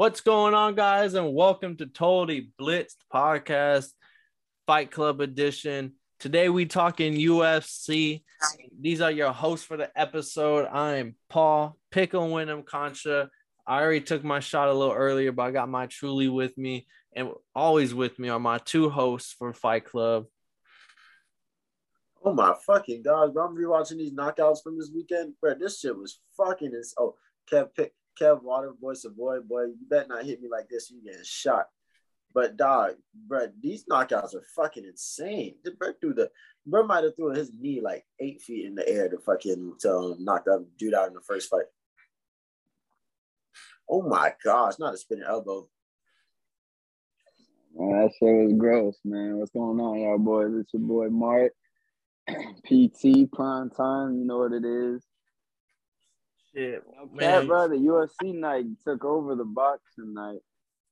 What's going on, guys? And welcome to Totally Blitzed Podcast, Fight Club Edition. Today we talking UFC. These are your hosts for the episode. I'm Paul Pickle Wyndham Concha. I already took my shot a little earlier, but I got my truly with me, and always with me are my two hosts for Fight Club. Oh my fucking god, bro. I'm rewatching these knockouts from this weekend. Bro, this shit was fucking ins- oh Kev Pick Kev Water, boy Savoy, boy, you better not hit me like this, you getting shot. But dog, bro, these knockouts are fucking insane. The bro threw the bro might have threw his knee like eight feet in the air to fucking to um, knock that dude out in the first fight. Oh my gosh, not a spinning elbow. Man, that shit was gross, man. What's going on, y'all boys? It's your boy Mark. PT prime time, you know what it is. Shit, Okay, bro, the UFC night took over the boxing night.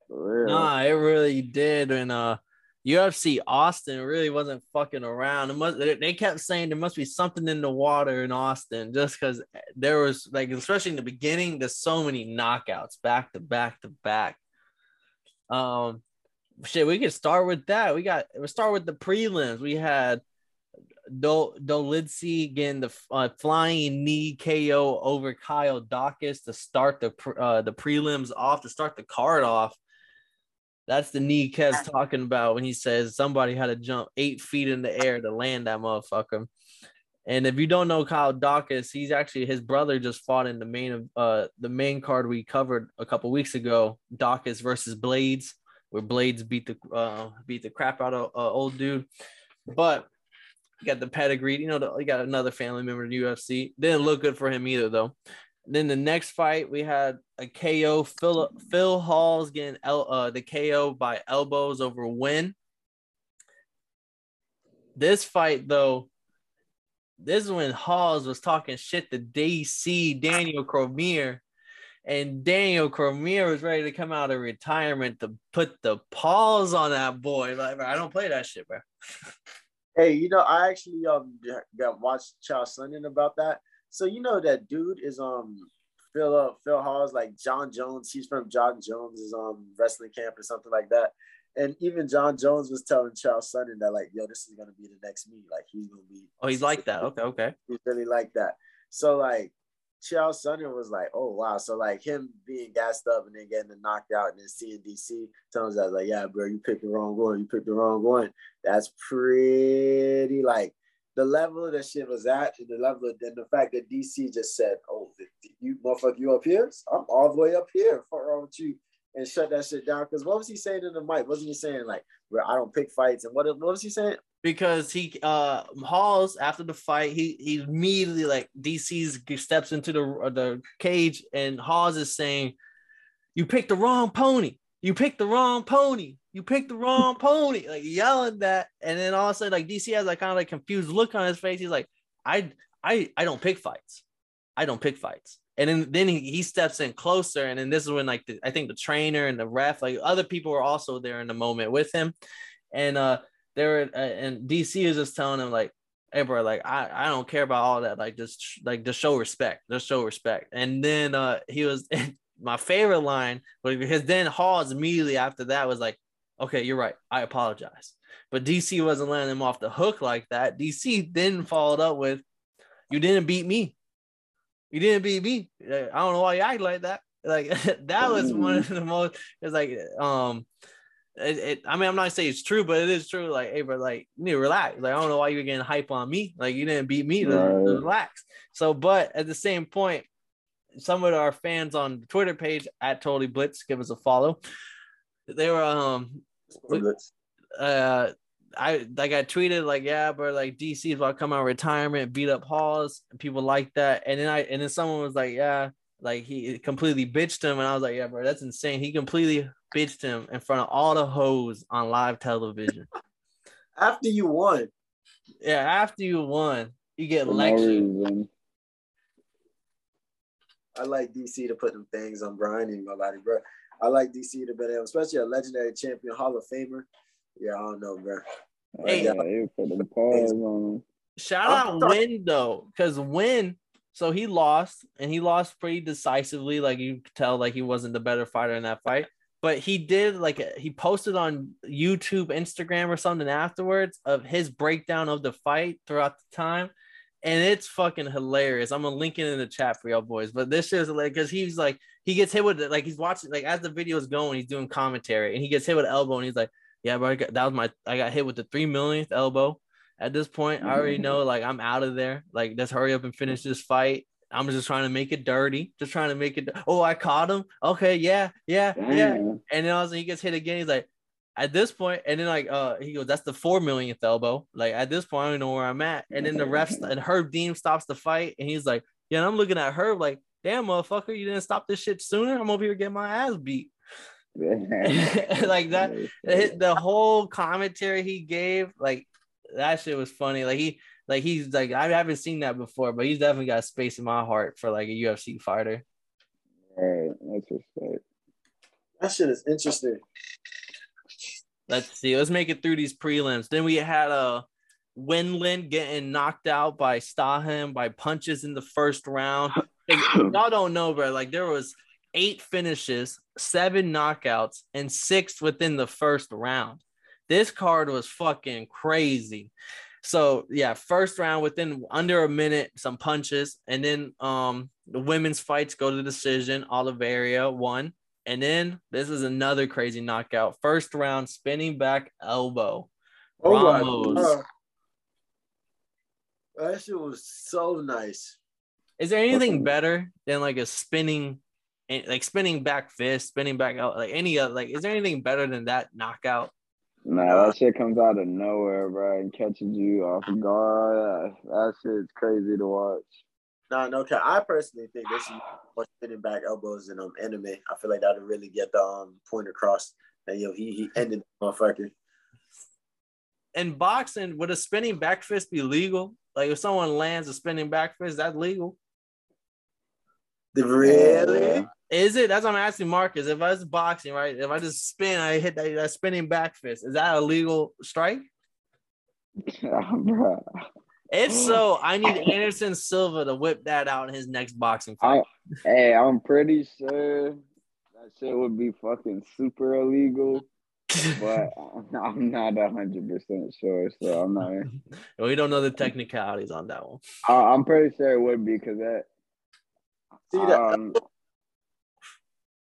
For real. Nah, it really did. And uh UFC Austin really wasn't fucking around. It must they kept saying there must be something in the water in Austin just because there was like especially in the beginning, there's so many knockouts back to back to back. Um shit, we could start with that. We got we start with the prelims. We had Do Dolidze getting the uh, flying knee KO over Kyle Daukaus to start the uh, the prelims off to start the card off. That's the knee Kev's talking about when he says somebody had to jump eight feet in the air to land that motherfucker. And if you don't know Kyle Daukaus, he's actually his brother just fought in the main uh the main card we covered a couple weeks ago, Daukaus versus Blaydes, where Blaydes beat the uh beat the crap out of uh, old dude. But got the pedigree, you know, you got another family member in UFC. Didn't look good for him either though. Then the next fight we had a KO. Phil Phil Hawes getting uh, the KO by elbows over Winn. This fight though, this is when Hawes was talking shit to DC Daniel Cormier, and Daniel Cormier was ready to come out of retirement to put the paws on that boy. Like, bro, I don't play that shit, bro. Hey, you know, I actually um got watched Chael Sonnen about that. So you know that dude is um Phil uh, Phil Hawes like Jon Jones. He's from Jon Jones's um wrestling camp or something like that. And even Jon Jones was telling Chael Sonnen that like, yo, this is gonna be the next me. Like he's gonna be. Oh, he's like that. Okay, okay. He's really like that. So like Chael Sonnen was like, oh wow. So like him being gassed up and then getting knocked out and then seeing DC tells us like, yeah, bro, you picked the wrong one. You picked the wrong one. That's pretty like the level that the shit was at, and the level of then the fact that DC just said, "Oh, you motherfucker, you up here? I'm all the way up here. Fuck wrong with you?" And shut that shit down. Because what was he saying in the mic? Wasn't he saying like, "Where I don't pick fights"? And what what was he saying? Because he uh Hawes after the fight he he immediately like DC's steps into the the cage and Hawes is saying you picked the wrong pony. You picked the wrong pony. You picked the wrong pony. Like yelling that and then all of a sudden like DC has like kind of like confused look on his face. He's like I I I don't pick fights. I don't pick fights. And then then he, he steps in closer and then this is when like the, I think the trainer and the ref like other people were also there in the moment with him. And uh they were uh, and DC is just telling him like, hey bro, like I, I don't care about all that. Like just like just show respect. Just show respect. And then uh he was my favorite line, but because then Hawes immediately after that was like, okay, you're right. I apologize. But DC wasn't letting him off the hook like that. DC then followed up with, you didn't beat me. You didn't beat me. I don't know why you act like that. Like that was one of the most. It's like um it, it, I mean, I'm not saying it's true, but it is true. Like, hey, bro, like, you need to relax. Like, I don't know why you're getting hype on me. Like, you didn't beat me. Right. Relax. So, but at the same point, some of our fans on the Twitter page at Totally Blitz, give us a follow. They were, um, uh, I like I tweeted like, yeah, bro, like DC is about to come out of retirement, beat up Hawes, and people like that. And then I, and then someone was like, yeah, like he completely bitched him, and I was like, yeah, bro, that's insane. He completely bitched him in front of all the hoes on live television. after you won. Yeah, after you won, you get lectured. I like DC to put them things on Brian and nobody, bro. I like DC to be able, especially a legendary champion, Hall of Famer. Yeah, I don't know, bro. Hey, yeah, put them paws on Shout out Winn though, because Winn So he lost, and he lost pretty decisively. Like you could tell, like he wasn't the better fighter in that fight. But he did like uh, he posted on YouTube, Instagram, or something afterwards of his breakdown of the fight throughout the time, and it's fucking hilarious. I'm gonna link it in the chat for y'all boys. But this is like because he's like he gets hit with it, like he's watching like as the video is going, he's doing commentary, and he gets hit with an elbow, and he's like, "Yeah, but that was my I got hit with the three millionth elbow." At this point, I already know like I'm out of there. Like, let's hurry up and finish this fight. I'm just trying to make it dirty, just trying to make it. Oh, I caught him. Okay, yeah, yeah, yeah. And then also he gets hit again. He's like, at this point, and then like uh he goes, that's the four millionth elbow. Like at this point, I don't know where I'm at. And then the refs and Herb Dean stops the fight, and he's like, yeah, and I'm looking at Herb like, damn motherfucker, you didn't stop this shit sooner. I'm over here getting my ass beat. like that, the whole commentary he gave, like that shit was funny. Like he, like he's like I haven't seen that before, but he's definitely got space in my heart for like a UFC fighter. All right, that's respect. That shit is interesting. Let's see. Let's make it through these prelims. Then we had a uh, Wendland getting knocked out by Stahem by punches in the first round. y'all don't know, bro. Like there was eight finishes, seven knockouts, and six within the first round. This card was fucking crazy. So yeah, first round within under a minute, some punches, and then um the women's fights go to decision. Oliveira won. And then this is another crazy knockout. First round, spinning back elbow. Oh Ramos. That shit was so nice. Is there anything better than like a spinning, like spinning back fist, spinning back out, like any other, like, is there anything better than that knockout? Nah, that shit comes out of nowhere, bro, and catches you off guard. That shit's crazy to watch. No, no, I personally think this is more spinning back elbows in um anime. I feel like that'll really get the um point across that yo he he ended the motherfucker. In boxing, would a spinning back fist be legal? Like if someone lands a spinning back fist, that's legal. Really? Is it? That's what I'm asking Marcus. If I was boxing, right? If I just spin, I hit that, that spinning back fist. Is that a legal strike? If so, I need Anderson Silva to whip that out in his next boxing fight. I, hey, I'm pretty sure that shit would be fucking super illegal. but I'm not hundred percent sure, so I'm not. we don't know the technicalities on that one. I'm pretty sure it would be because that. See that um,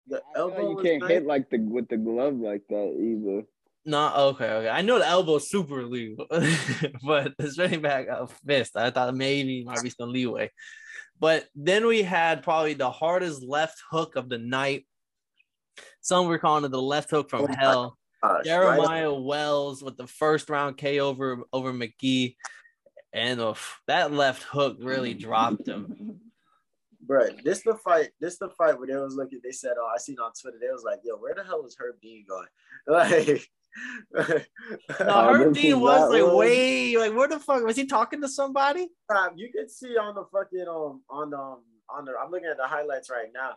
the elbow. You can't hit like the with the glove like that either. No, okay, okay. I know the elbow is super legal, but the spinning back of fist, I thought maybe might be some leeway. But then we had probably the hardest left hook of the night. Some were calling it the left hook from oh hell. Gosh, Jeremiah right Wells with the first round K over over McGee, and uh, that left hook really dropped him. Bro, this the fight. This the fight where they was looking. They said, "Oh, I seen on Twitter." They was like, "Yo, where the hell is Herb Dean going?" Like, no, Herb Dean was like way like where the fuck was he talking to somebody? Um, you can see on the fucking um on the um, on the I'm looking at the highlights right now.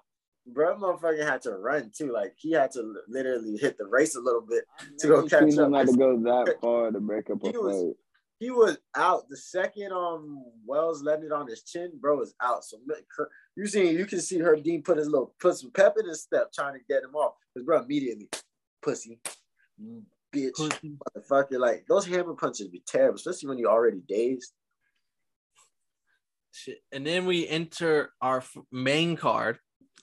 Bro, motherfucker had to run too. Like he had to literally hit the race a little bit to go catch up. Not to go that far to break up a he fight. He was out the second um Wells landed on his chin, bro was out. So you see, you can see Herb Dean put his little put some pep in his step trying to get him off. Because bro immediately, pussy, bitch, pussy. motherfucker. Like those hammer punches be terrible, especially when you're already dazed. Shit. And then we enter our main card,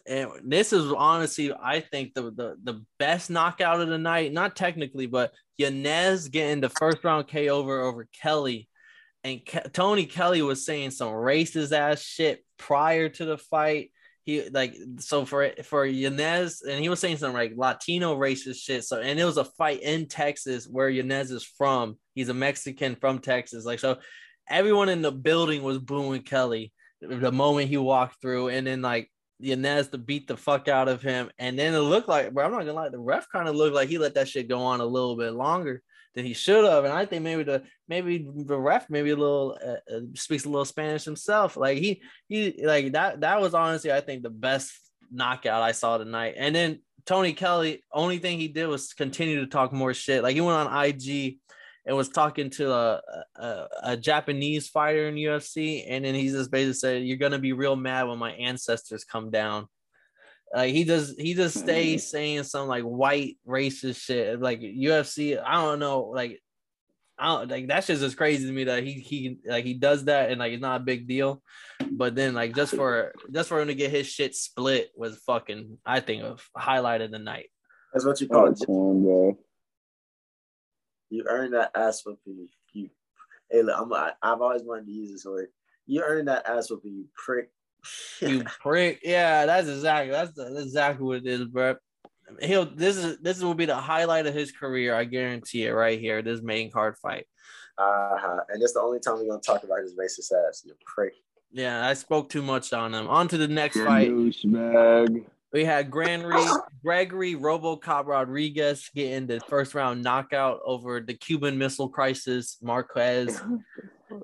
and this is honestly, I think the, the the best knockout of the night. Not technically, but Yanez getting the first round K over over Kelley, and Ke- Tony Kelley was saying some racist ass shit prior to the fight. He like so for for Yanez, and he was saying some like Latino racist shit. So and it was a fight in Texas where Yanez is from. He's a Mexican from Texas. Like so, everyone in the building was booing Kelley the moment he walked through, and then like Yanez to beat the fuck out of him. And then it looked like, bro, I'm not gonna lie, the ref kind of looked like he let that shit go on a little bit longer than he should have. And I think maybe the maybe the ref maybe a little uh, uh, speaks a little Spanish himself. Like he he like that that was honestly I think the best knockout I saw tonight. And then Tony Kelley, only thing he did was continue to talk more shit. Like he went on IG and was talking to a, a, a Japanese fighter in UFC, and then he just basically said, "You're gonna be real mad when my ancestors come down." Like he just he just hmm. stays saying some like white racist shit. Like UFC, I don't know, like I don't like that shit's just crazy to me that he he like he does that and like it's not a big deal. But then like just for just for him to get his shit split was fucking I think of highlight of the night. That's what you oh, call it. Corn, bro. You earn that ass whooping. You, hey, look, I'm, I, I've always wanted to use this word. You earn that ass whooping, you prick. You prick. Yeah, that's exactly that's, that's exactly what it is, bro. He'll this is this will be the highlight of his career. I guarantee it right here. This main card fight. Uh-huh. And it's the only time we're gonna talk about his racist ass. You prick. Yeah, I spoke too much on him. On to the next fight. Douchebag. We had Gregory, Gregory Robocop Rodrigues getting the first round knockout over the Cuban Missile Crisis Marquez.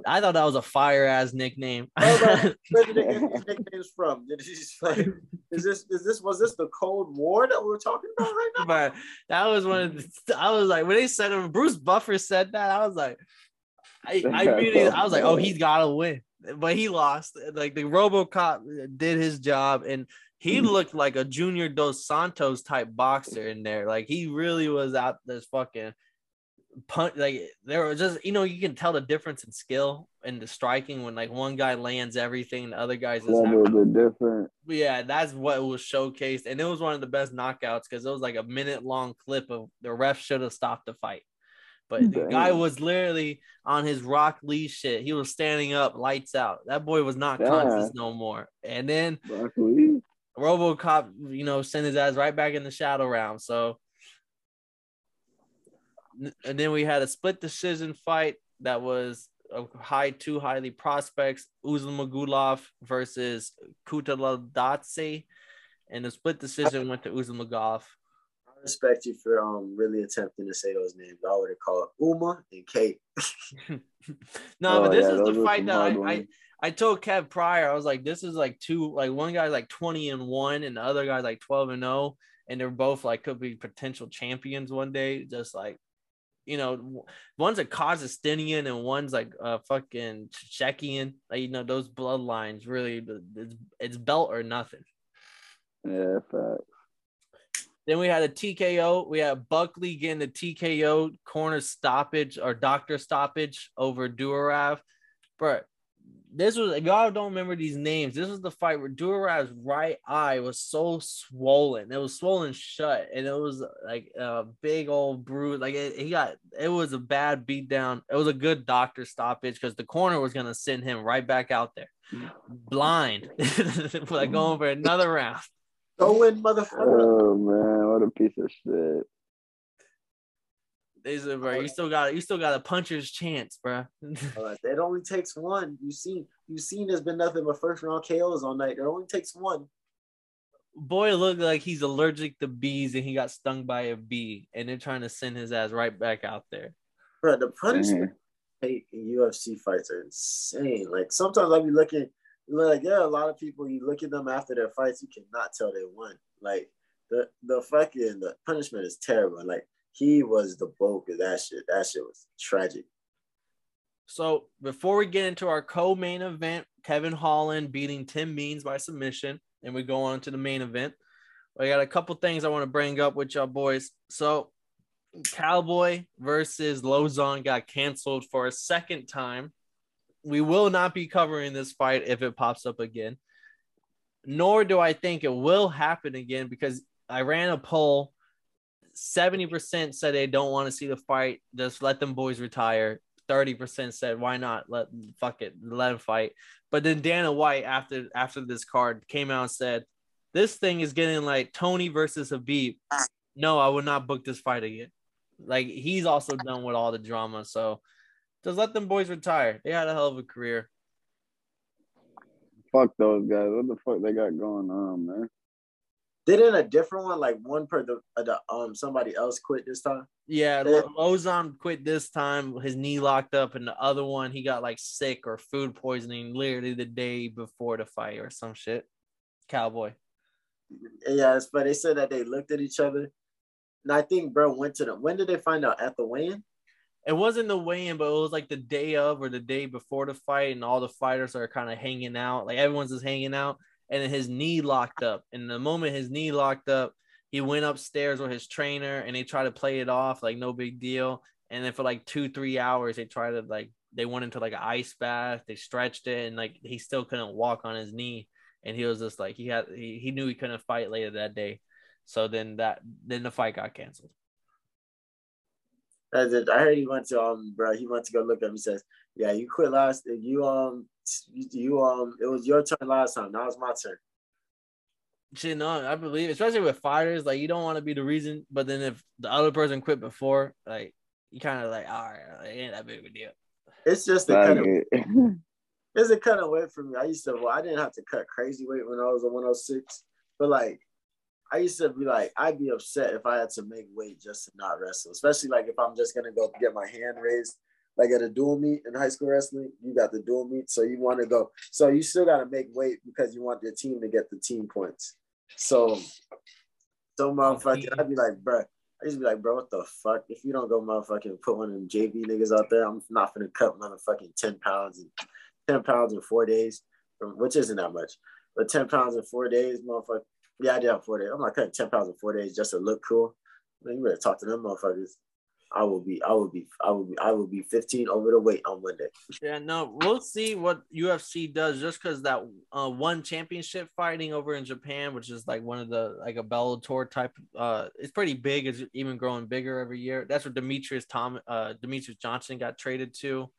I thought that was a fire ass nickname. Where did they get these nicknames from? Did he just like is this is this was this the Cold War that we're talking about right now? but that was one of the, I was like when they said it, Bruce Buffer said that I was like I, I really I was like oh he's gotta win but he lost like the RoboCop did his job and he hmm. looked like a Junior Dos Santos type boxer in there like he really was out this fucking punch like there was just you know you can tell the difference in skill and the striking when like one guy lands everything the other guys just A little bit different. yeah, that's what was showcased, and it was one of the best knockouts because it was like a minute long clip of the ref should have stopped the fight, but the guy was literally on his Rock Lee shit. He was standing up, lights out. That boy was not Yeah. conscious no more. And then. RoboCop, you know, sent his ass right back in the shadow round. So, and then we had a split decision fight that was a high two highly prospects Ismagulov versus Kutaladze, and the split decision went to Ismagulov. I respect you for um really attempting to say those names. I would have called Uma and Kate. no, Oh, but this yeah, is the fight that I. I told Kev prior, I was like, this is like two, like one guy's like 20 and one, and the other guy's like 12 and 0, and they're both like could be potential champions one day. Just like, you know, one's a Kazakhstanian and one's like a fucking Czechian. Like, you know, those bloodlines really, it's, it's belt or nothing. Yeah, fact. Then we had a TKO. We had Buckley getting the TKO corner stoppage or doctor stoppage over Duraev. But this was if y'all don't remember these names. This was the fight where Duraev's right eye was so swollen. It was swollen shut, and it was like a big old bruise. Like it, he got it was a bad beat down. It was a good doctor stoppage because the corner was gonna send him right back out there, blind, like going for another round. Go win, motherfucker. Oh man, what a piece of shit. They said, bro, you still got you still got a puncher's chance, bro. Uh, it only takes one. You seen you seen there's been nothing but first round KOs all night. It only takes one. Boy looked like he's allergic to bees and he got stung by a bee, and they're trying to send his ass right back out there. Bro, the punishment hate in UFC fights are insane. Like sometimes I'll be looking, like yeah, a lot of people you look at them after their fights, you cannot tell they won. Like the the fucking the punishment is terrible. Like he was the bulk of that shit. That shit was tragic. So before we get into our co-main event, Kevin Holland beating Tim Means by submission, and we go on to the main event. I got a couple things I want to bring up with y'all boys. So Cowboy versus Lauzon got canceled for a second time. We will not be covering this fight if it pops up again. Nor do I think it will happen again because I ran a poll. 70% said they don't want to see the fight. Just let them boys retire. 30% said why not let fuck it let them fight but then dana white after after this card came out and said this thing is getting like tony versus habib no i would not book this fight again like he's also done with all the drama so just let them boys retire they had a hell of a career Fuck those guys. What the fuck they got going on, man? Didn't a different one like one per the, uh, the um somebody else quit this time? yeah. Lo- lauzon quit this time his knee locked up and the other one he got like sick or food poisoning literally the day before the fight or some shit cowboy Yes, but they said that they looked at each other. And I think bro went to them. When did they find out at the weigh-in? it wasn't the weigh-in, but it was like the day of or the day before the fight, and all the fighters are kind of hanging out. Like everyone's just hanging out, and then his knee locked up. And the moment his knee locked up, he went upstairs with his trainer, and they tried to play it off like no big deal. And then for like two, three hours, they tried to like they went into like an ice bath, they stretched it, and like he still couldn't walk on his knee, and he was just like he had he, he knew he couldn't fight later that day. So then that then the fight got canceled. That's it. I heard he went to um, bro. He went to go look at him. He says, "Yeah, you quit last. You um, you, um, it was your turn last time. Now it's my turn." Shit, no, I believe, especially with fighters, like you don't want to be the reason. But then if the other person quit before, like you kind of like, all right, like, ain't that big of a deal. It's just a kind of. It's a cut of weight for me. I used to. Well, I didn't have to cut crazy weight when I was a 106, but like I used to be like, I'd be upset if I had to make weight just to not wrestle, especially like if I'm just gonna go get my hand raised, like at a dual meet in high school wrestling. You got the dual meet, so you want to go, so you still got to make weight because you want your team to get the team points. So, so motherfucking, I'd be like, bro, I to be like, bro, what the fuck? If you don't go motherfucking put one of them JV niggas out there, I'm not gonna cut motherfucking 10 pounds and 10 pounds in four days, um, which isn't that much. But 10 pounds in four days, motherfucker, yeah, I did have four days. I'm not cutting 10 pounds in four days just to look cool. Man, you better talk to them motherfuckers. I will be, I will be, I will be, I will be 15 over the weight on Monday. Yeah, no, we'll see what UFC does just because that uh, one championship fighting over in Japan, which is like one of the like a Bellator type, uh, it's pretty big. It's even growing bigger every year. That's where Demetrious Tom, uh, Demetrious Johnson got traded to.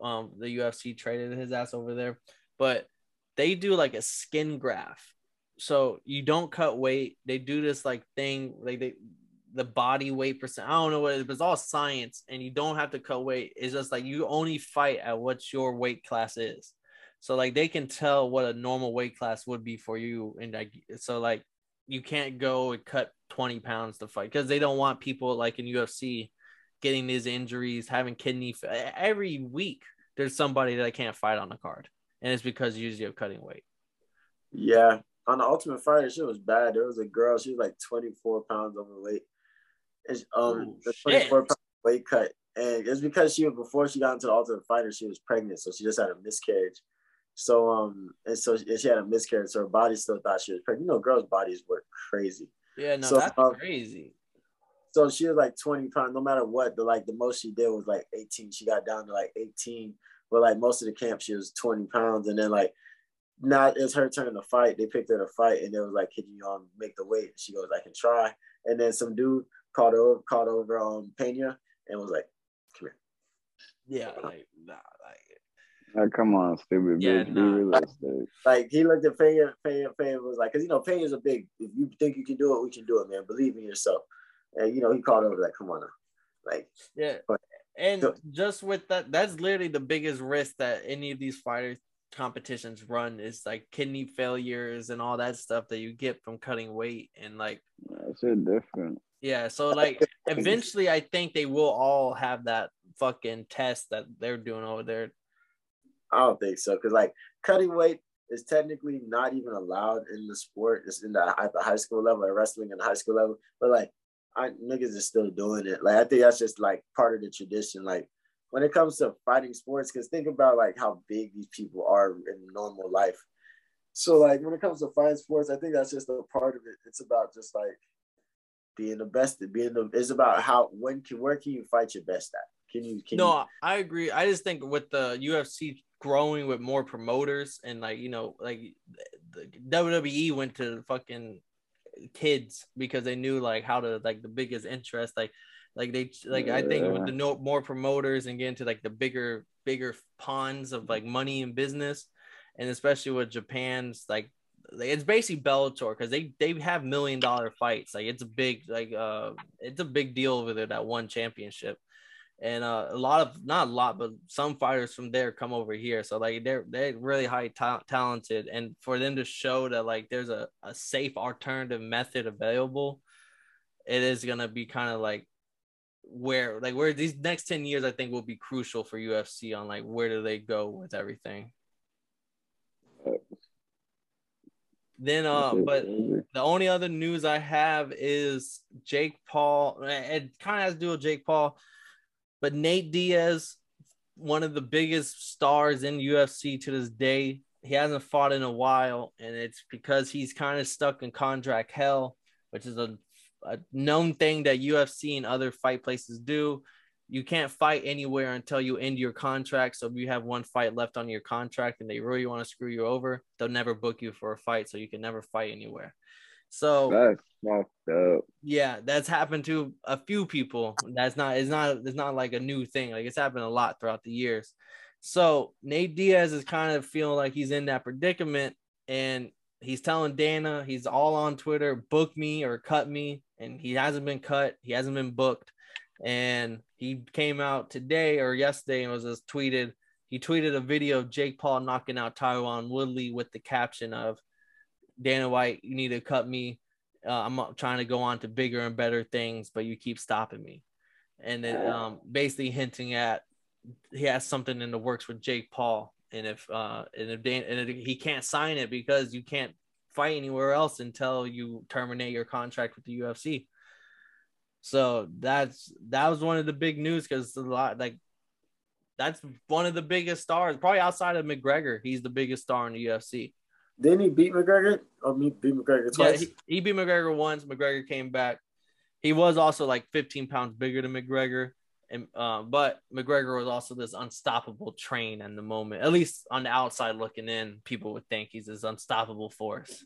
Um, the UFC traded his ass over there, but they do like a skin graft so you don't cut weight. They do this like thing, like they the body weight percent. I don't know what it is, but it's all science, and you don't have to cut weight. It's just like you only fight at what your weight class is. So like they can tell what a normal weight class would be for you, and like so like you can't go and cut 20 pounds to fight because they don't want people like in UFC getting these injuries, having kidney every week. There's somebody that can't fight on the card, and it's because usually of cutting weight. Yeah, on the Ultimate Fighter, she was bad. There was a girl, she was like 24 pounds overweight. And, um, the 24 pound weight cut. And it's because she was before she got into the Ultimate Fighter, she was pregnant, so she just had a miscarriage. So um, and so and she had a miscarriage, so her body still thought she was pregnant. You know, girls' bodies work crazy. Yeah, no, so, that's um, crazy. So she was like 20 pounds, no matter what. The like the most she did was like 18. She got down to like 18, but like most of the camp she was 20 pounds, and then like now it's her turn to fight. They picked her to fight, and it was like, "Can you um make the weight?" She goes, "I can try." And then some dude called over, called over um Pena, and was like, "Come here." Yeah, like nah, like. Oh, come on, stupid yeah, bitch. Nah. Be realistic. Like he looked at Pena, Pena, Pena was like, because you know Pena's a big. If you think you can do it, we can do it, man. Believe in yourself. And you know he called over like, "Come on now," like yeah. But, and so, just with that, that's literally the biggest risk that any of these fighters competitions run is like kidney failures and all that stuff that you get from cutting weight and like that's it different. Yeah, so like eventually I think they will all have that fucking test that they're doing over there. I don't think so because like cutting weight is technically not even allowed in the sport. It's in the at the high school level, at wrestling in the high school level. But like, I niggas are still doing it. Like I think that's just like part of the tradition. Like when it comes to fighting sports, because think about like how big these people are in normal life. So like when it comes to fighting sports, I think that's just a part of it. It's about just like being the best at being the it's about how when can where can you fight your best at? Can you can No, you, I agree. I just think with the UFC growing with more promoters and like you know like the WWE went to fucking kids because they knew like how to like the biggest interest like like they like I think with the no more promoters and get into like the bigger bigger ponds of like money and business, and especially with Japan's like it's basically Bellator because they they have million dollar fights. Like it's a big like uh it's a big deal over there that one championship. And uh, a lot of not a lot, but some fighters from there come over here. So like they're they're really high ta- talented, and for them to show that like there's a, a safe alternative method available, it is gonna be kind of like where like where these next 10 years I think will be crucial for UFC on like where do they go with everything. Then uh but the only other news I have is Jake Paul. It kind of has to do with Jake Paul. But Nate Diaz, one of the biggest stars in UFC to this day, he hasn't fought in a while, and it's because he's kind of stuck in contract hell, which is a, a known thing that UFC and other fight places do. You can't fight anywhere until you end your contract. So if you have one fight left on your contract and they really want to screw you over, they'll never book you for a fight, so you can never fight anywhere. So That's fucked up. yeah, that's happened to a few people. That's not it's not it's not like a new thing. Like it's happened a lot throughout the years. So Nate Diaz is kind of feeling like he's in that predicament and he's telling Dana he's all on Twitter, book me or cut me. And he hasn't been cut, he hasn't been booked. And he came out today or yesterday and was just tweeted. He tweeted a video of Jake Paul knocking out Tyron Woodley with the caption of Dana White, you need to cut me. Uh, I'm trying to go on to bigger and better things, but you keep stopping me. And then um, basically hinting at he has something in the works with Jake Paul, and if uh, and if Dan, and if he can't sign it because you can't fight anywhere else until you terminate your contract with the UFC. So that's that was one of the big news because a lot like that's one of the biggest stars, probably outside of McGregor. He's the biggest star in the UFC. Didn't he beat McGregor? Or me beat McGregor Yeah, twice? he, he beat McGregor once. McGregor came back. He was also like 15 pounds bigger than McGregor, and uh, but McGregor was also this unstoppable train in the moment. At least on the outside looking in, people would think he's this unstoppable force.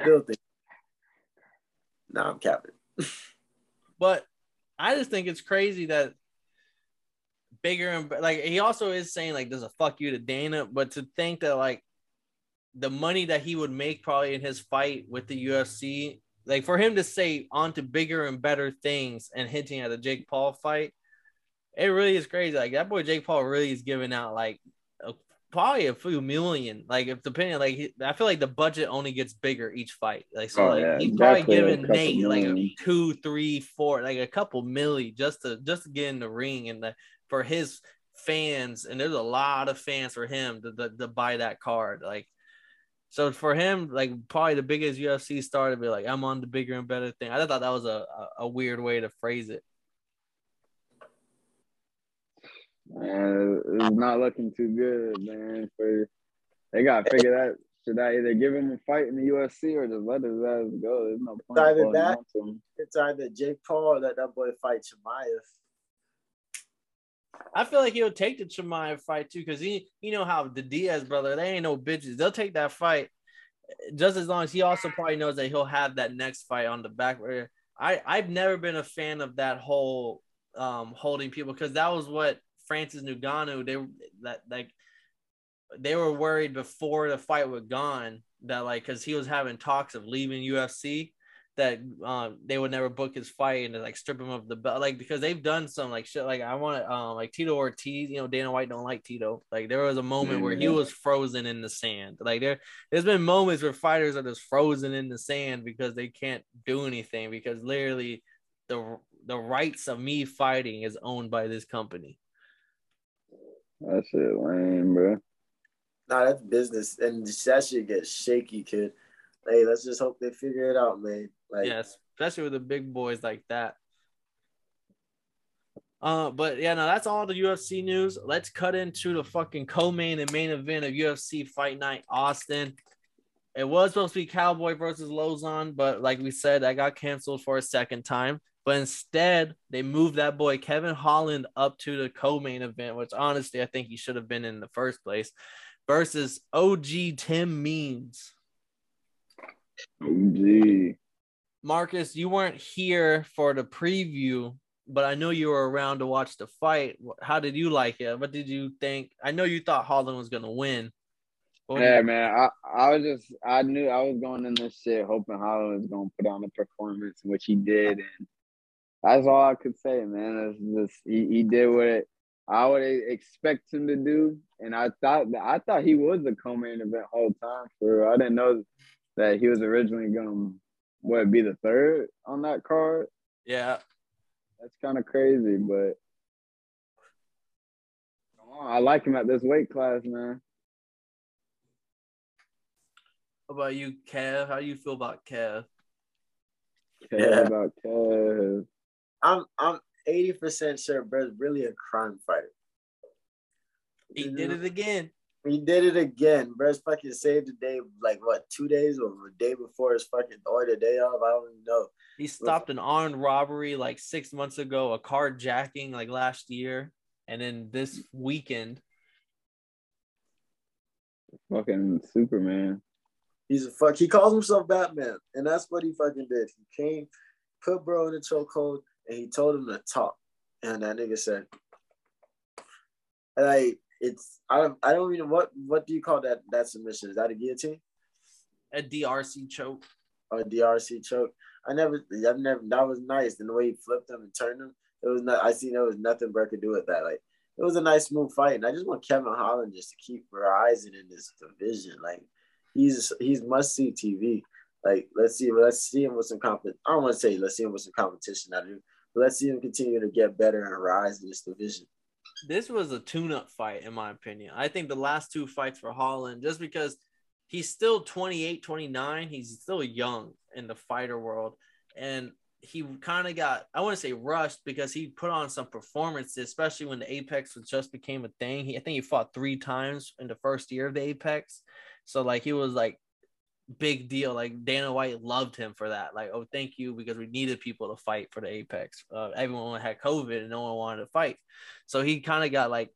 Still think. No, I'm capping. But I just think it's crazy that bigger and like he also is saying like there's a fuck you to Dana, but to think that like the money that he would make probably in his fight with the UFC, like for him to say on to bigger and better things and hinting at a Jake Paul fight, it really is crazy. Like that boy Jake Paul really is giving out like probably a few million. Like if depending, like he, I feel like the budget only gets bigger each fight. Like so, Oh, like yeah, he's probably giving Nate like a two, three, four, like a couple milli just to just to get in the ring and the, for his fans. And there's a lot of fans for him to, to, to buy that card. Like so for him, like probably the biggest UFC star to be like, I'm on the bigger and better thing. I thought that was a, a, a weird way to phrase it. Man, it's not looking too good, man. For they gotta figure that. Should I either give him a fight in the UFC or just let his ass go? There's no point. Either that- on to him. It's either Jake Paul or let that boy fight Chimaev. I feel like he'll take the Chimaev fight too, because he, you know how the Diaz brother, they ain't no bitches. They'll take that fight just as long as he also probably knows that he'll have that next fight on the back. Where I, I've never been a fan of that whole um holding people because that was what Francis Ngannou they that like they were worried before the fight was gone that like because he was having talks of leaving UFC that um they would never book his fight and like strip him of the belt like because they've done some like shit like I want to um like Tito Ortiz you know Dana White don't like Tito. Like there was a moment where he was frozen in the sand. Like there there's been moments where fighters are just frozen in the sand because they can't do anything because literally the the rights of me fighting is owned by this company That shit lame, bro. Nah, that's business, and that shit gets shaky, kid. Hey, let's just hope they figure it out, man. Like, yes, especially with the big boys like that. Uh, but yeah, no, that's all the UFC news. Let's cut into the fucking co-main and main event of UFC Fight Night Austin. It was supposed to be Cowboy versus Lauzon, but like we said, that got canceled for a second time. But instead, they moved that boy Kevin Holland up to the co-main event, which honestly I think he should have been in the first place, versus OG Tim Means. OG. Marcus, you weren't here for the preview, but I know you were around to watch the fight. How did you like it? What did you think? I know you thought Holland was gonna win. Yeah, you- man. I, I was just I knew I was going in this shit hoping Holland was gonna put on a performance, which he did, and that's all I could say, man. It's just he, he did what it, I would expect him to do, and I thought I thought he was the co-main event whole time. For. I didn't know that he was originally gonna what be the third on that card. yeah, That's kind of crazy, but I like him at this weight class, man. What about you, Kev? How do you feel about Kev? Care Yeah. about Kev. I'm, I'm, eighty percent sure Brett's really a crime fighter. He did it again. He did it again. Brett's fucking saved the day like what two days or a day before his fucking or the day of. I don't even know. He stopped an armed robbery like six months ago, a carjacking like last year, and then this weekend. Fucking Superman. He's a fuck. He calls himself Batman, and that's what he fucking did. He came, put bro in a chokehold, and he told him to talk. And that nigga said, like, it's I don't I don't even what what do you call that that submission? Is that a guillotine? A D'Arce choke. Or a D'Arce choke. I never I've never that was nice. And the way he flipped him and turned him, it was not I seen there was nothing Brett could do with that. Like it was a nice smooth fight. And I just want Kevin Holland just to keep rising in this division. Like he's he's must see TV. Like let's see, let's see him with some comp. I don't want to say let's see him with some competition. I do, let's see him continue to get better and rise in this division. This was a tune-up fight, in my opinion. I think the last two fights for Holland, just because he's still 28, 29, he's still young in the fighter world, and he kind of got I want to say rushed because he put on some performances, especially when the Apex was just became a thing. He I think he fought three times in the first year of the Apex, so like he was like big deal. Like Dana White loved him for that. Like, oh, thank you because we needed people to fight for the Apex. Uh, everyone had COVID and no one wanted to fight, so he kind of got like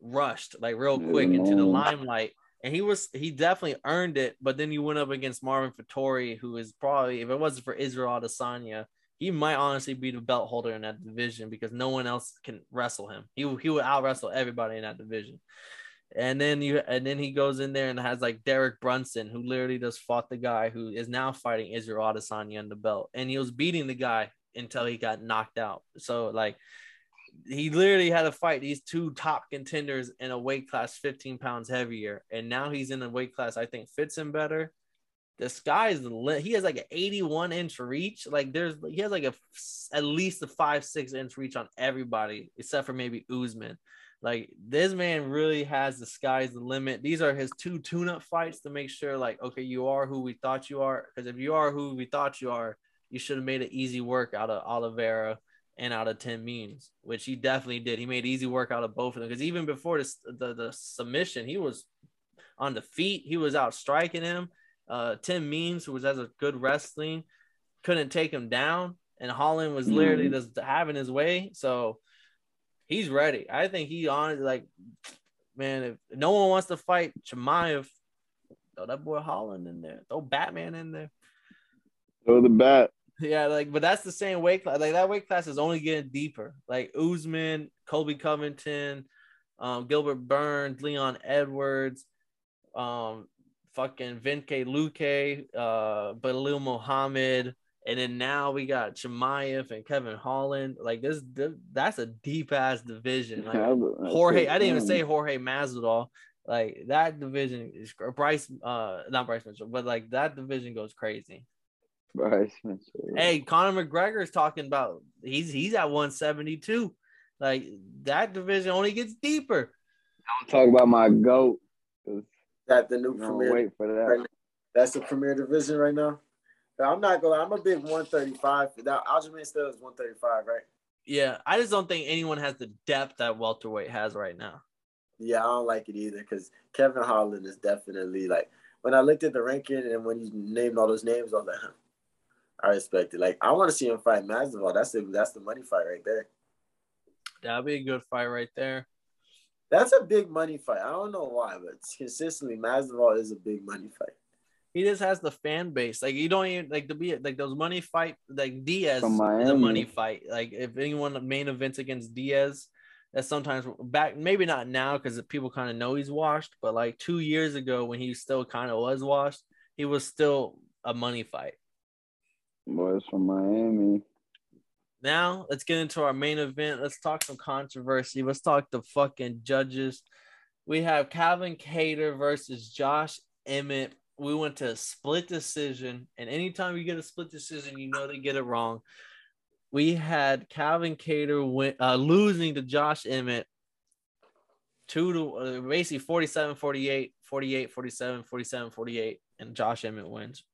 rushed like real quick into the limelight. And he was he definitely earned it, but then you went up against Marvin Vettori, who is probably if it wasn't for Israel Adesanya, he might honestly be the belt holder in that division because no one else can wrestle him. He he would out wrestle everybody in that division. And then you and then he goes in there and has like Derek Brunson, who literally just fought the guy who is now fighting Israel Adesanya in the belt, and he was beating the guy until he got knocked out. So like he literally had to fight these two top contenders in a weight class 15 pounds heavier, and now he's in a weight class I think fits him better. The sky's the limit. He has like an 81 inch reach. Like there's he has like a at least a five six inch reach on everybody except for maybe Usman. Like this man really has the sky's the limit. These are his two tune-up fights to make sure, like, okay, you are who we thought you are. Because if you are who we thought you are, you should have made an easy work out of Oliveira and out of Tim Means, which he definitely did. He made easy work out of both of them. Because even before this, the the submission, he was on the feet. He was out striking him. Uh, Tim Means, who was as a good wrestling, couldn't take him down, and Holland was literally mm-hmm. just having his way. So he's ready. I think he honestly like, man, if no one wants to fight Chimaev, throw that boy Holland in there. Throw Batman in there. Throw the bat. Yeah, like, but that's the same weight class. Like that weight class is only getting deeper. Like Usman, Colby Covington, um, Gilbert Burns, Leon Edwards, um, fucking Vicente Luque, uh, Belal Muhammad, and then now we got Chimaev and Kevin Holland. Like this, that's a deep ass division. Like Jorge, I didn't even say Jorge Masvidal. Like that division is Bryce, uh, not Bryce Mitchell, but like that division goes crazy. Bryce Mitchell. Hey, Conor McGregor is talking about he's he's at 172. Like that division only gets deeper. Don't talk about my goat. That the new premier. Wait for that. That's the premier division right now. I'm not gonna. I'm a big 135. That Aljamain still is 135, right? Yeah, I just don't think anyone has the depth that welterweight has right now. Yeah, I don't like it either because Kevin Holland is definitely like when I looked at the ranking and when you named all those names, I was like, I respect it. Like I want to see him fight Masvidal. That's the that's the money fight right there. That'd be a good fight right there. That's a big money fight. I don't know why, but consistently Masvidal is a big money fight he just has the fan base. Like you don't even like to be like those money fight like Diaz the money fight. Like if anyone main events against Diaz, that sometimes back maybe not now because people kind of know he's washed, but like two years ago when he still kind of was washed, he was still a money fight. Boys from Miami. Now let's get into our main event. Let's talk some controversy. Let's talk the fucking judges. We have Calvin Kattar versus Josh Emmett we went to a split decision, and anytime you get a split decision, you know they get it wrong. We had Calvin Kattar win, uh, losing to Josh Emmett two to uh, basically 47 48, 48 47, 47 48, and Josh Emmett wins.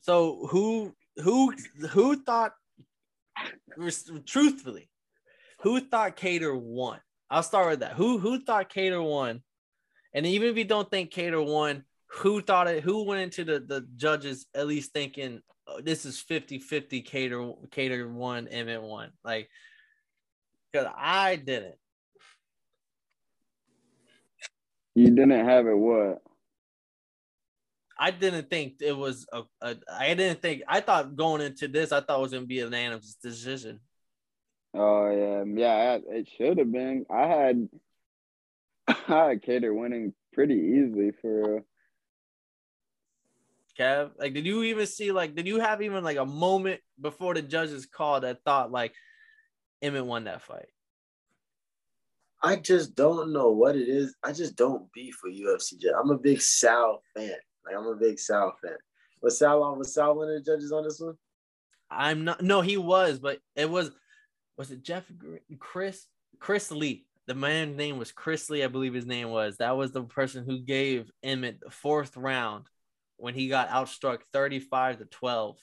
So who who who thought truthfully, who thought Kattar won? I'll start with that. Who who thought Kattar won? And even if you don't think Kattar won, who thought it? Who went into the the judges at least thinking oh, this is 50-50 Cater Kattar one Emmett one? Like, because I didn't. You didn't have it. What? I didn't think it was a, a. I didn't think. I thought going into this, I thought it was gonna be a unanimous decision. Oh yeah, yeah. It should have been. I had, I had Kattar winning pretty easily for. Kev, like, did you even see like, did you have even like a moment before the judges called that thought like, Emmett won that fight? I just don't know what it is. I just don't be for UFC. Judge. I'm a big Sal fan. Like I'm a big Sal fan. Was Sal on? Was Sal one of the judges on this one? I'm not. No, he was, but it was. Was it Jeff Chris Chris Lee? The man's name was Chris Lee, I believe his name was. That was the person who gave Emmett the fourth round when he got outstruck 35 to 12.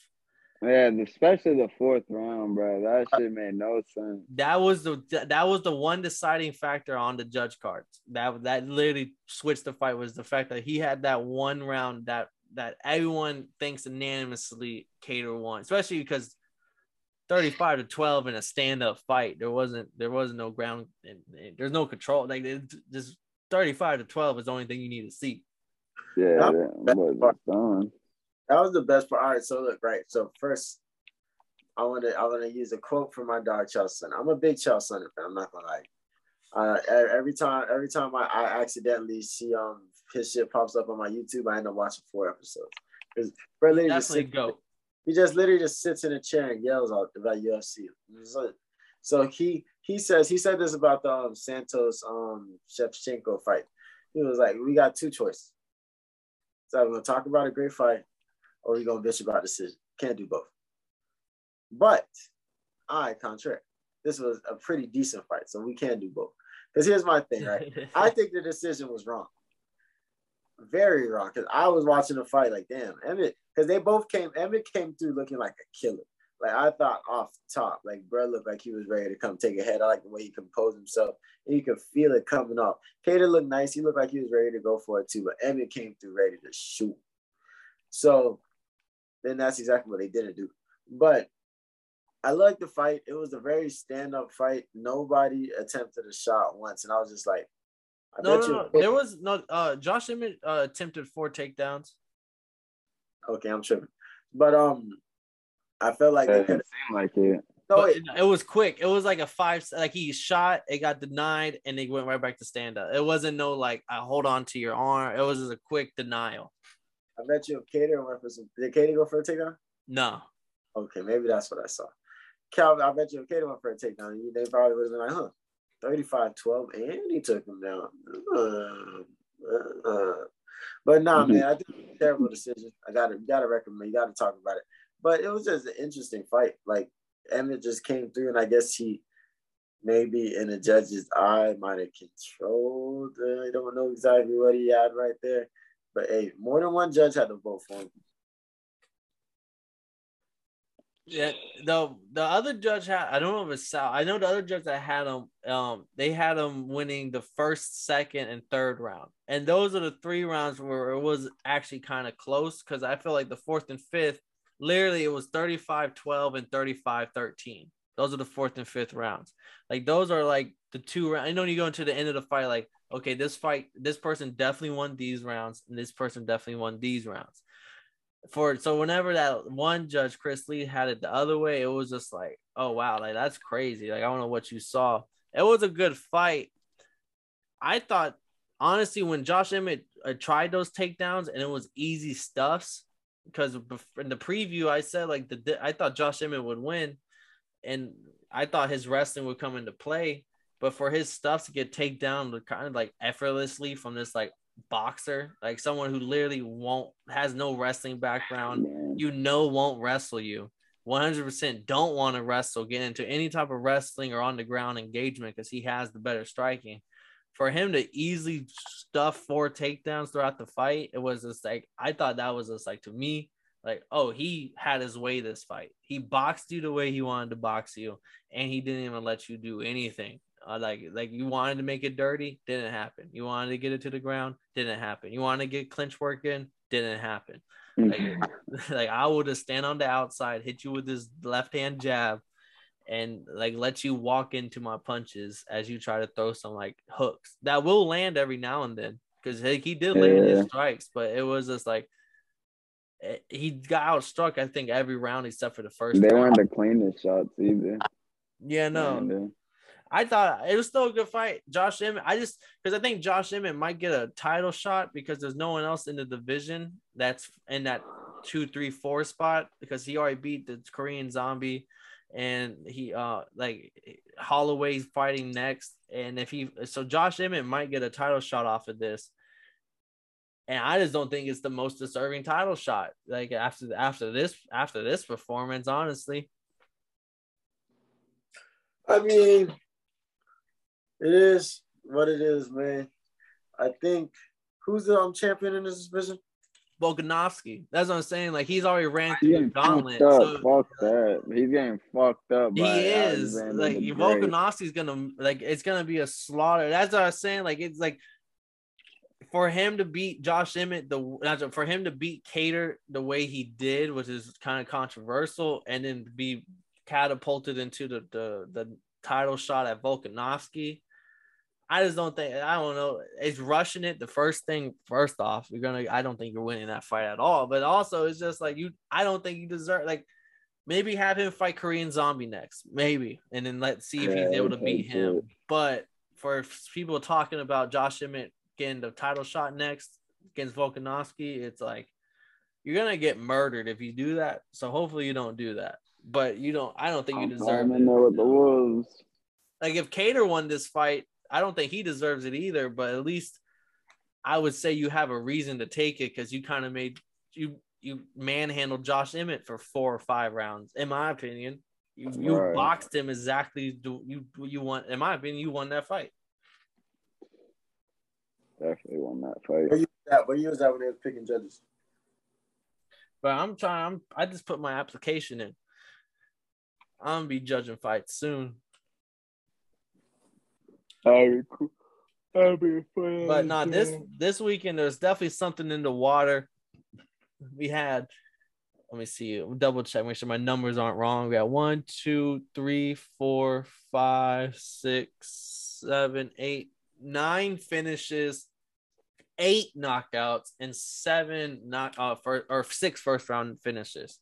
Yeah, especially the fourth round, bro. That shit made no sense. That was the that was the one deciding factor on the judge cards. That that literally switched the fight was the fact that he had that one round that that everyone thinks unanimously Kattar won, especially because 35 to 12 in a stand-up fight. There wasn't there wasn't no ground and, there's no control. Like just 35 to 12 is the only thing you need to see. Yeah, that was that was the best part. All right, so look, right. So first, I want to I want to use a quote from my dog Chelsea. I'm a big Chelsea fan. I'm not gonna lie. Uh, every time every time I, I accidentally see um his shit pops up on my YouTube, I end up watching four episodes. Because Bro literally just sits, go. He just literally just sits in a chair and yells out about UFC. So, he he says he said this about the um, Santos um Shevchenko fight. He was like, we got two choices. So I'm gonna talk about a great fight, or we gonna bitch about decision. Can't do both. But I, contrary, this was a pretty decent fight, so we can do both. Because here's my thing, right? I think the decision was wrong. Very wrong. Because I was watching the fight like, damn, Emmett, because they both came, Emmett came through looking like a killer. Like I thought off top, like bro looked like he was ready to come take a head. I like the way he composed himself. And you could feel it coming off. Kattar looked nice. He looked like he was ready to go for it too. But Emmett came through ready to shoot. So then that's exactly what they didn't do. But I liked the fight. It was a very stand-up fight. Nobody attempted a shot once, and I was just like, I no, no, no. There was no. Uh, Josh Emmett uh, attempted four takedowns. Okay, I'm tripping, but um, I felt like it didn't seem like it. No, it, it, was quick. It was like a five. Like he shot, it got denied, and they went right back to stand up. It wasn't no like I hold on to your arm. It was just a quick denial. I bet you if Kattar went for some. Did Kattar go for a takedown? No. Okay, maybe that's what I saw. Calvin, I bet you if Kattar went for a takedown, they probably would have been like, huh, 35 12, and he took him down. Uh, uh, uh. But nah, mm-hmm. man, I think terrible decision. I gotta, gotta recommend, you gotta talk about it. But it was just an interesting fight. Like Emmett just came through, and I guess he maybe in the judge's eye might have controlled. Uh, I don't know exactly what he had right there. But hey, more than one judge had to vote for him. Yeah, the the other judge had I don't know if it's Sal. I know the other judge that had him. Um, they had him winning the first, second, and third round, and those are the three rounds where it was actually kind of close. Because I feel like the fourth and fifth, literally, it was 35-12 and 35-13. Those are the fourth and fifth rounds. Like those are like the two rounds. I know you go into the end of the fight, like okay, this fight, this person definitely won these rounds, and this person definitely won these rounds. For so whenever that one judge Chris Lee had it the other way, it was just like, oh wow, like that's crazy. Like I don't know what you saw. It was a good fight. I thought honestly when Josh Emmett uh, tried those takedowns and it was easy stuffs because in the preview I said like the I thought Josh Emmett would win, and I thought his wrestling would come into play. But for his stuff to get taken down kind of like effortlessly from this like boxer, like someone who literally won't has no wrestling background, you know won't wrestle you. 100% don't want to wrestle, get into any type of wrestling or on the ground engagement because he has the better striking. For him to easily stuff four takedowns throughout the fight, it was just like I thought that was just like to me Like, oh, he had his way this fight. He boxed you the way he wanted to box you, and he didn't even let you do anything. Uh, like, like you wanted to make it dirty, didn't happen. You wanted to get it to the ground, didn't happen. You wanted to get clinch work in, didn't happen. Like, like I would have stand on the outside, hit you with this left hand jab, and like let you walk into my punches as you try to throw some like hooks that will land every now and then because he, he did land Yeah. his strikes, but it was just like eh, he got outstruck. I think every round except for the first. They round. weren't the cleanest shots either. Yeah, no, Kinda. I thought it was still a good fight. Josh Emmett, I just because I think Josh Emmett might get a title shot because there's no one else in the division that's in that two, three, four spot because he already beat the Korean Zombie, and he uh like Holloway's fighting next, and if he so Josh Emmett might get a title shot off of this. And I just don't think it's the most deserving title shot. Like after after this after this performance, honestly. I mean, it is what it is, man. I think who's the um, champion in this division? Volkanovski. That's what I'm saying. Like he's already ran He's through the getting gauntlet. fucked up. So Fuck that. He's getting fucked up. he is Alexander like the Great. Volkanovski's gonna like it's gonna be a slaughter. That's what I was saying. Like it's like for him to beat Josh Emmett, the not- for him to beat Kattar the way he did, which is kind of controversial, and then be catapulted into the the, the title shot at Volkanovski. I just don't think I don't know. It's rushing it. The first thing, first off, you're gonna. I don't think you're winning that fight at all. But also, it's just like you. I don't think you deserve. Like maybe have him fight Korean Zombie next, maybe, and then let's see if he's able to beat him. it. But for people talking about Josh Emmett getting the title shot next against Volkanovski, it's like you're gonna get murdered if you do that. So hopefully you don't do that. But you don't. I don't think you deserve. I'm in there with the it. wolves. Like if Kattar won this fight, I don't think he deserves it either. But at least I would say you have a reason to take it because you kind of made you you manhandled Josh Emmett for four or five rounds, in my opinion. You, you Right. boxed him exactly. Do you you want In my opinion, you won that fight. Definitely won that Where fight. you was at? Where you was at when they was picking judges? But I'm trying. I'm. I just put my application in. I'm gonna be judging fights soon. That'd be cool. That'd be fun. But not this this weekend. There's definitely something in the water. We had. Let me see. Double check. Make sure my numbers aren't wrong. We got one, two, three, four, five, six, seven, eight, nine finishes, eight knockouts, and seven knock uh, first, or six first round finishes.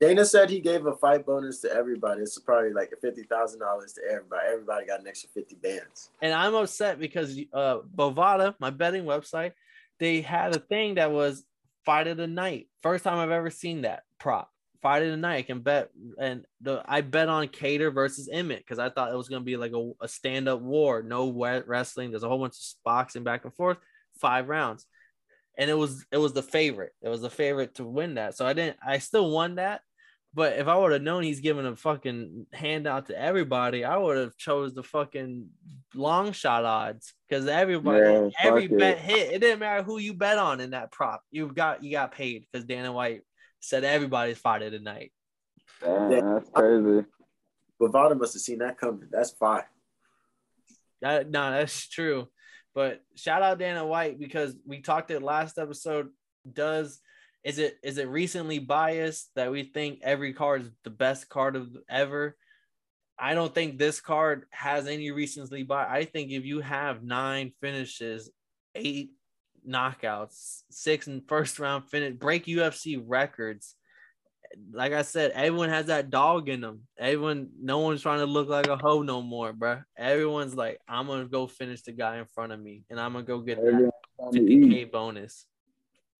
Dana said he gave a fight bonus to everybody. It's probably like fifty thousand dollars to everybody. Everybody got an extra fifty bands. and I'm upset because uh Bovada, my betting website, they had a thing that was fight of the night. First time I've ever seen that prop. Fight of the night. I can bet and the I bet on Kattar versus Emmett because I thought it was gonna be like a, a stand-up war, no wrestling. There's a whole bunch of boxing back and forth, five rounds. And it was it was the favorite. It was the favorite to win that. So I didn't I still won that. But if I would have known he's giving a fucking handout to everybody, I would have chose the fucking long shot odds because everybody, Yeah, every bet it. hit. It didn't matter who you bet on in that prop. You got you got paid because Dana White said everybody's fight tonight. Damn, that's crazy. Bovada must have seen that coming. That's fine. That no, that's true. But shout out Dana White because we talked it last episode. Does is it is it recently biased that we think every card is the best card of ever? I don't think this card has any recently biased. I think if you have nine finishes, eight knockouts, six and first round finish, break UFC records. Like I said, everyone has that dog in them. Everyone, no one's trying to look like a hoe no more, bruh. Everyone's like, I'm gonna go finish the guy in front of me, and I'm gonna go get that Everyone's trying to eat. 50k bonus.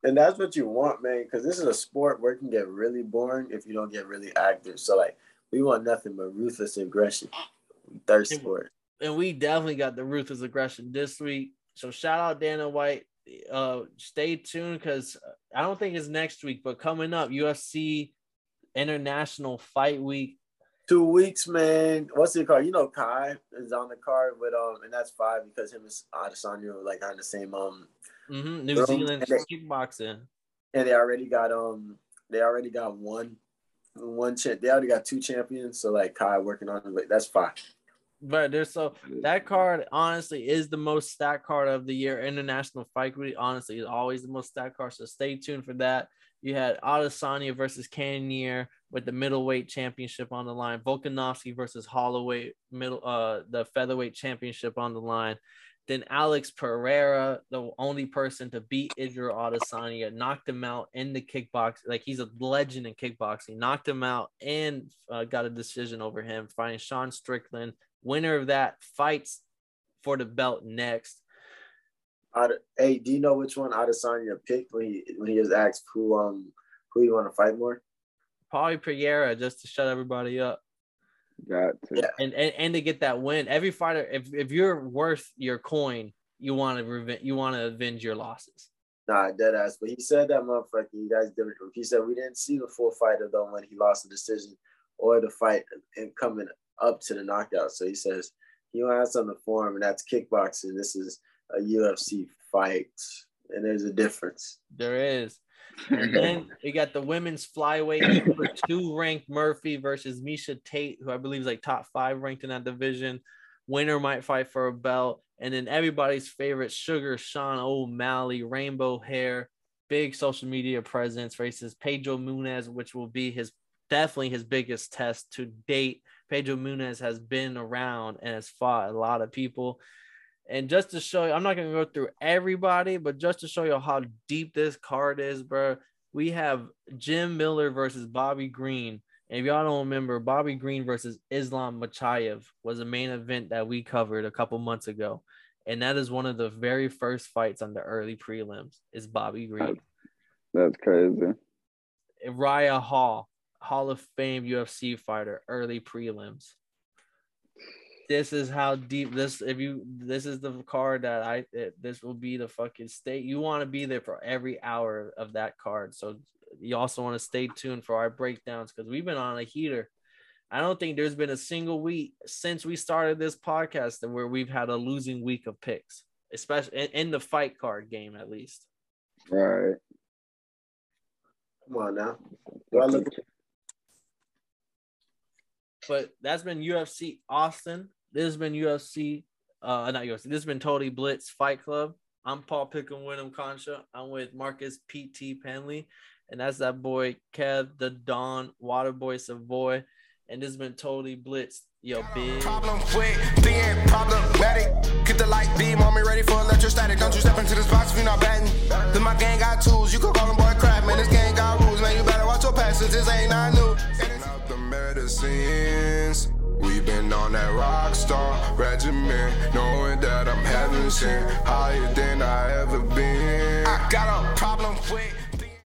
And that's what you want, man, because this is a sport where it can get really boring if you don't get really active. So like we want nothing but ruthless aggression. We thirst for it. and we definitely got the ruthless aggression this week. So shout out Dana White. Uh, stay tuned because I don't think it's next week, but coming up, UFC International Fight Week. Two weeks, man. What's it called? You know, Kai is on the card with um, and that's five because him and Adesanya are like on the same um. hmm New Bro, Zealand and they- kickboxing. and they already got um they already got one one champ. They already got two champions. So like Kai working on it, but that's fine. But there's so that card honestly is the most stacked card of the year. International Fight Week honestly is always the most stacked card. So stay tuned for that. You had Adesanya versus Cannonier with the middleweight championship on the line. Volkanovski versus Holloway middle uh the featherweight championship on the line. Then Alex Pereira, the only person to beat Israel Adesanya, knocked him out in the kickbox. Like he's a legend in kickboxing. Knocked him out and uh, got a decision over him. Fighting Sean Strickland, winner of that fights for the belt next. Hey, do you know which one Adesanya picked when he when he was asked who um who you want to fight more? Probably Pereira, just to shut everybody up. Got to. Yeah. And, and and to get that win. Every fighter, if if you're worth your coin, you want to revenge. You want to avenge your losses. Nah, dead ass. But he said that motherfucker. You guys didn't. He said we didn't see the full fight of though when he lost the decision or the fight and coming up to the knockout. So he says he has something for him, and that's kickboxing. This is a UFC fight, and there's a difference. There is. And mm-hmm. then we got the women's flyweight two ranked Murphy versus Miesha Tate, who I believe is like top five ranked in that division. Winner might fight for a belt. And then everybody's favorite Sugar Sean O'Malley, rainbow hair, big social media presence, faces Pedro Munhoz, which will be his definitely his biggest test to date. Pedro Munhoz has been around and has fought a lot of people. And just to show you, I'm not gonna go through everybody, but just to show you how deep this card is, bro. We have Jim Miller versus Bobby Green. And if y'all don't remember, Bobby Green versus Islam Makhachev was a main event that we covered a couple months ago. And that is one of the very first fights on the early prelims is Bobby Green. That's crazy. Uriah Hall, Hall of Fame UFC fighter, early prelims this is how deep this if you this is the card that I it, this will be the fucking state you want to be there for every hour of that card. So you also want to stay tuned for our breakdowns because we've been on a heater. I don't think there's been a single week since we started this podcast where we've had a losing week of picks, especially in, in the fight card game at least. Right. Come on now. But that's been UFC Austin. This has been UFC, uh, not UFC. This has been Totally Blitz Fight Club. I'm Paul Pickham, Wyndham Concha. I'm with Marcus PT Penley, and that's that boy Kev the Don Waterboy Savoy. And this has been Totally Blitz. Yo, big. Problem quick, being problematic. Get the light beam on me ready for electrostatic. Don't you step into this box if you're not batting. Then my gang got tools. You can call them boy crap, man. This gang got rules, man. You better watch your passes. This ain't not new. Out the medicines. Been on that rock star regimen, knowing that I'm heaven sent, higher than I ever been. I got with